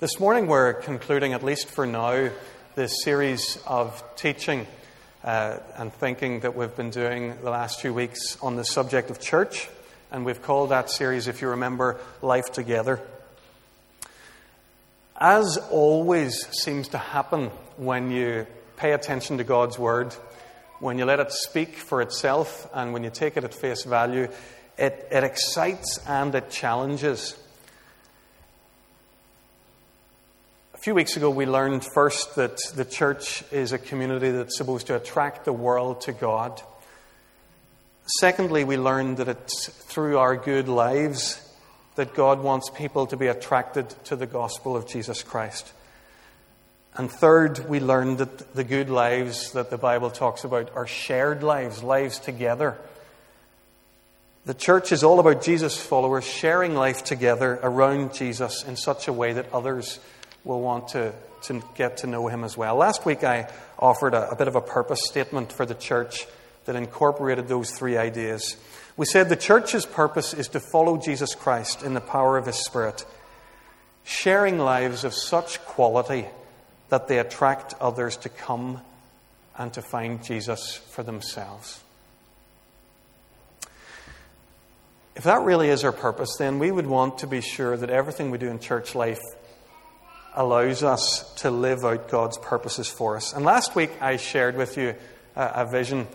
This morning, we're concluding, at least for now, this series of teaching uh, and thinking that we've been doing the last few weeks on the subject of church. And we've called that series, if you remember, Life Together. As always seems to happen when you pay attention to God's Word, when you let it speak for itself, and when you take it at face value, it, it excites and it challenges. A few weeks ago, we learned first that the church is a community that's supposed to attract the world to God. Secondly, we learned that it's through our good lives that God wants people to be attracted to the gospel of Jesus Christ. And third, we learned that the good lives that the Bible talks about are shared lives, lives together. The church is all about Jesus' followers sharing life together around Jesus in such a way that others will want to, to get to know him as well. Last week I offered a, a bit of a purpose statement for the church that incorporated those three ideas. We said the church's purpose is to follow Jesus Christ in the power of his Spirit, sharing lives of such quality that they attract others to come and to find Jesus for themselves. If that really is our purpose, then we would want to be sure that everything we do in church life allows us to live out God's purposes for us. And last week I shared with you a, a vision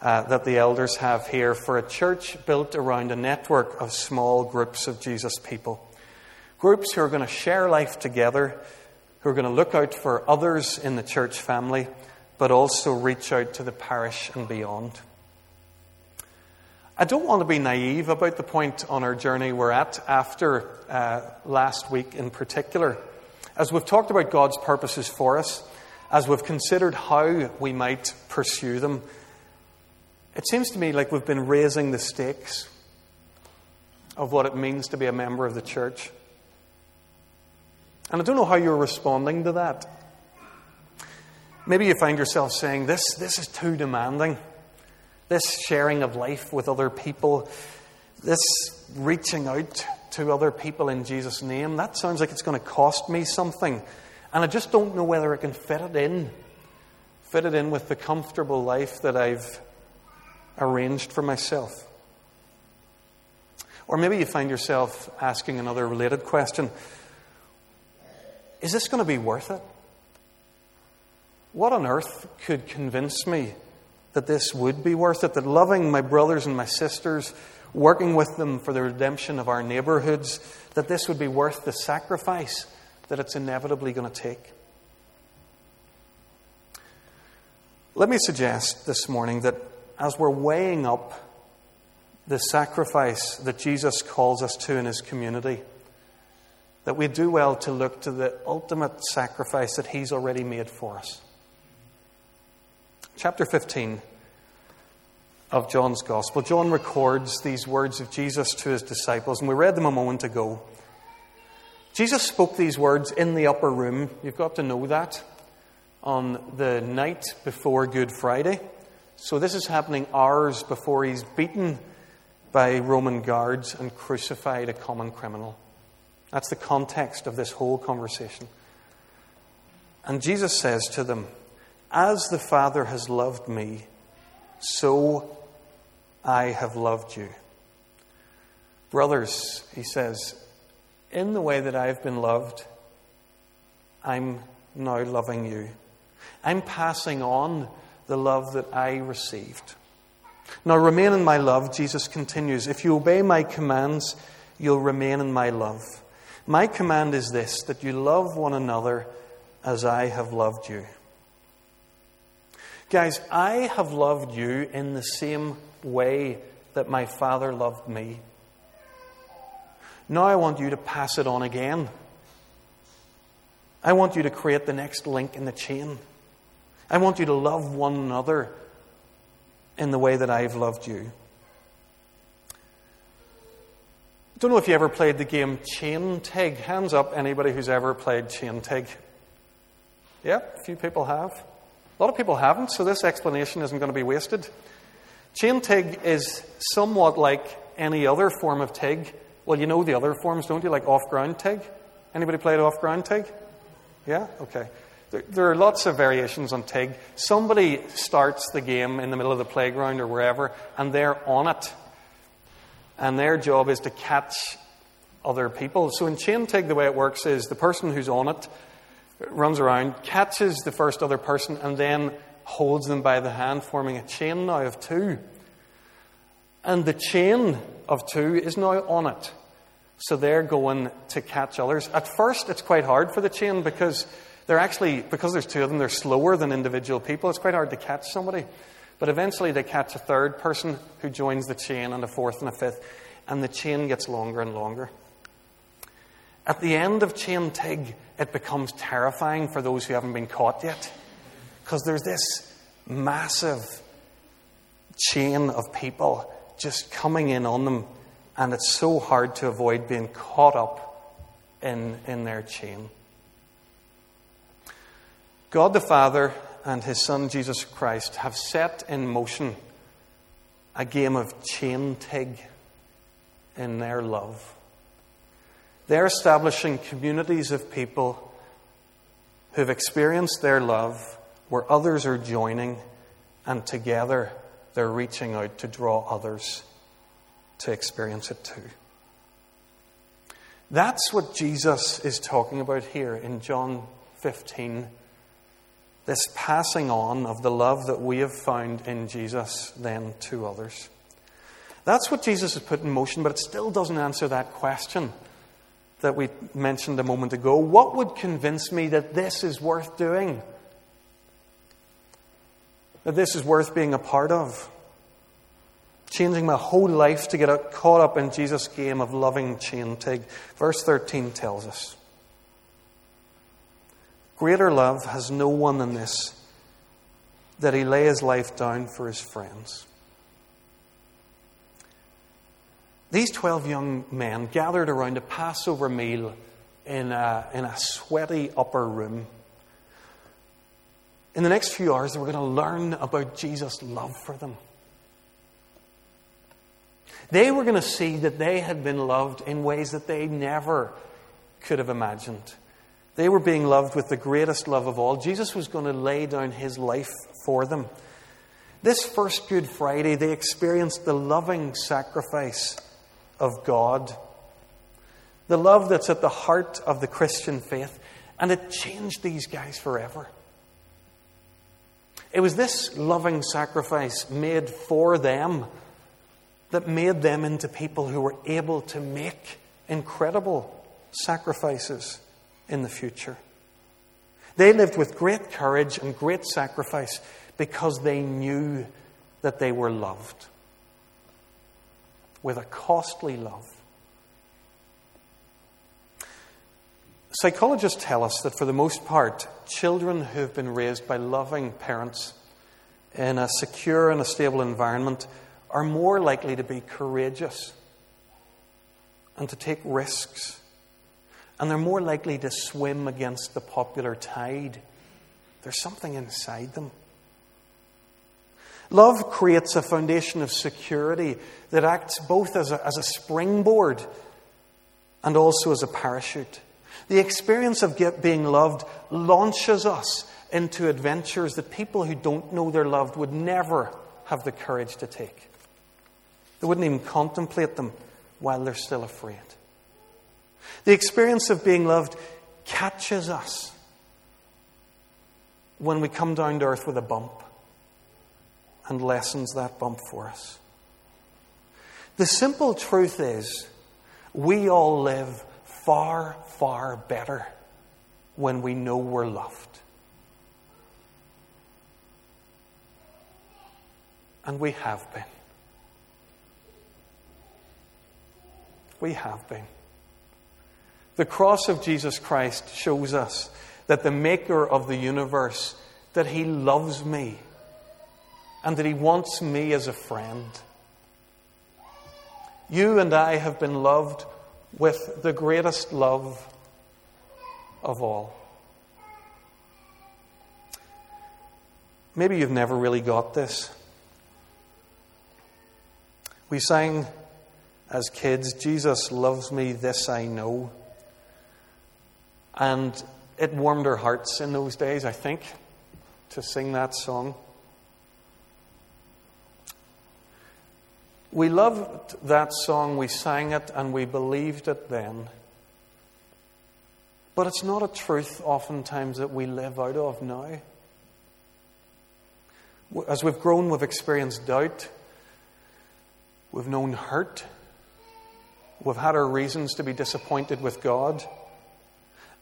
uh, that the elders have here for a church built around a network of small groups of Jesus people. Groups who are going to share life together, who are going to look out for others in the church family, but also reach out to the parish and beyond. I don't want to be naive about the point on our journey we're at after uh, last week in particular. As we've talked about God's purposes for us, as we've considered how we might pursue them, it seems to me like we've been raising the stakes of what it means to be a member of the church. And I don't know how you're responding to that. Maybe you find yourself saying, This, this is too demanding. This sharing of life with other people, this reaching out to other people in Jesus' name, that sounds like it's going to cost me something. And I just don't know whether I can fit it in. Fit it in with the comfortable life that I've arranged for myself. Or maybe you find yourself asking another related question Is this going to be worth it? What on earth could convince me that this would be worth it? That loving my brothers and my sisters working with them for the redemption of our neighborhoods, that this would be worth the sacrifice that it's inevitably going to take. Let me suggest this morning that as we're weighing up the sacrifice that Jesus calls us to in his community, that we do well to look to the ultimate sacrifice that he's already made for us. Chapter 15 of John's Gospel, John records these words of Jesus to his disciples, and we read them a moment ago. Jesus spoke these words in the upper room. You've got to know that. On the night before Good Friday. So this is happening hours before he's beaten by Roman guards and crucified a common criminal. That's the context of this whole conversation. And Jesus says to them, As the Father has loved me, so I have loved you. Brothers, he says, in the way that I've been loved, I'm now loving you. I'm passing on the love that I received. Now remain in my love, Jesus continues. If you obey my commands, you'll remain in my love. My command is this that you love one another as I have loved you. Guys, I have loved you in the same way that my Father loved me. Now I want you to pass it on again. I want you to create the next link in the chain. I want you to love one another in the way that I've loved you. I don't know if you ever played the game Chain Tag. Hands up, anybody who's ever played Chain Tag. Yep, a few people have. A lot of people haven't, so this explanation isn't going to be wasted. Chain tag is somewhat like any other form of tag. Well, you know the other forms, don't you? Like off ground tag. Anybody played off ground Tig? Yeah? Okay. There, there are lots of variations on Tig. Somebody starts the game in the middle of the playground or wherever, and they're on it. And their job is to catch other people. So in chain Tig, the way it works is the person who's on it runs around, catches the first other person, and then holds them by the hand, forming a chain now of two. And the chain of two is now on it. So they're going to catch others. At first, it's quite hard for the chain because they're actually, because there's two of them, they're slower than individual people. It's quite hard to catch somebody. But eventually, they catch a third person who joins the chain, and a fourth and a fifth. And the chain gets longer and longer. At the end of chain tig, it becomes terrifying for those who haven't been caught yet. Because there's this massive chain of people just coming in on them, and it's so hard to avoid being caught up in, in their chain. God the Father and His Son Jesus Christ have set in motion a game of chain tig in their love. They're establishing communities of people who've experienced their love where others are joining, and together they're reaching out to draw others to experience it too. That's what Jesus is talking about here in John 15. This passing on of the love that we have found in Jesus then to others. That's what Jesus has put in motion, but it still doesn't answer that question that we mentioned a moment ago. What would convince me that this is worth doing? That this is worth being a part of? Changing my whole life to get caught up in Jesus' game of loving chain tig. Verse 13 tells us Greater love has no one than this, that he lay his life down for his friends. These 12 young men gathered around a Passover meal in a, in a sweaty upper room. In the next few hours, they were going to learn about Jesus' love for them. They were going to see that they had been loved in ways that they never could have imagined. They were being loved with the greatest love of all. Jesus was going to lay down his life for them. This first Good Friday, they experienced the loving sacrifice of God, the love that's at the heart of the Christian faith, and it changed these guys forever. It was this loving sacrifice made for them that made them into people who were able to make incredible sacrifices in the future. They lived with great courage and great sacrifice because they knew that they were loved with a costly love. Psychologists tell us that for the most part, children who have been raised by loving parents in a secure and a stable environment are more likely to be courageous and to take risks. And they're more likely to swim against the popular tide. There's something inside them. Love creates a foundation of security that acts both as a, as a springboard and also as a parachute. The experience of get, being loved launches us into adventures that people who don't know they're loved would never have the courage to take. They wouldn't even contemplate them while they're still afraid. The experience of being loved catches us when we come down to earth with a bump and lessens that bump for us. The simple truth is, we all live far, far better when we know we're loved. And we have been. We have been. The cross of Jesus Christ shows us that the maker of the universe, that he loves me and that He wants me as a friend. You and I have been loved with the greatest love of all. Maybe you've never really got this. We sang as kids, Jesus loves me, this I know. And it warmed our hearts in those days, I think, to sing that song. We loved that song, we sang it, and we believed it then. But it's not a truth, oftentimes, that we live out of now. As we've grown, we've experienced doubt, we've known hurt, we've had our reasons to be disappointed with God,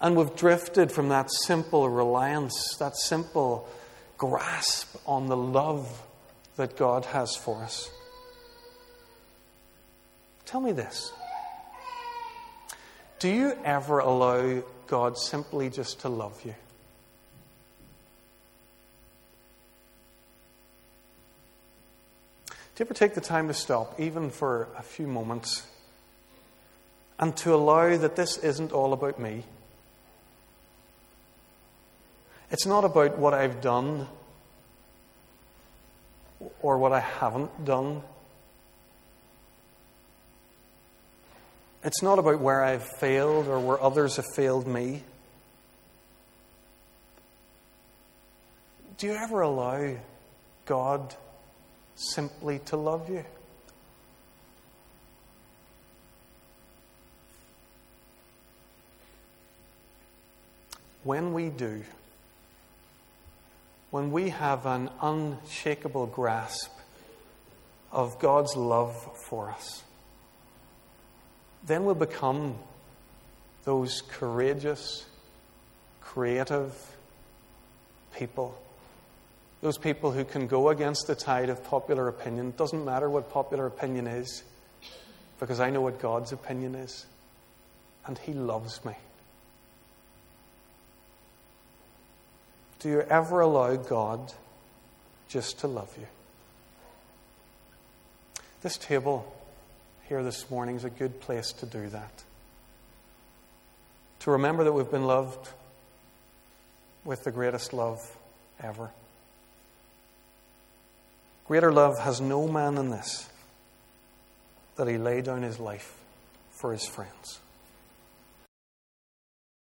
and we've drifted from that simple reliance, that simple grasp on the love that God has for us. Tell me this. Do you ever allow God simply just to love you? Do you ever take the time to stop, even for a few moments, and to allow that this isn't all about me? It's not about what I've done or what I haven't done. It's not about where I've failed or where others have failed me. Do you ever allow God simply to love you? When we do, when we have an unshakable grasp of God's love for us, then we'll become those courageous, creative people. Those people who can go against the tide of popular opinion. Doesn't matter what popular opinion is, because I know what God's opinion is. And He loves me. Do you ever allow God just to love you? This table here this morning is a good place to do that. To remember that we've been loved with the greatest love ever. Greater love has no man than this, that he lay down his life for his friends.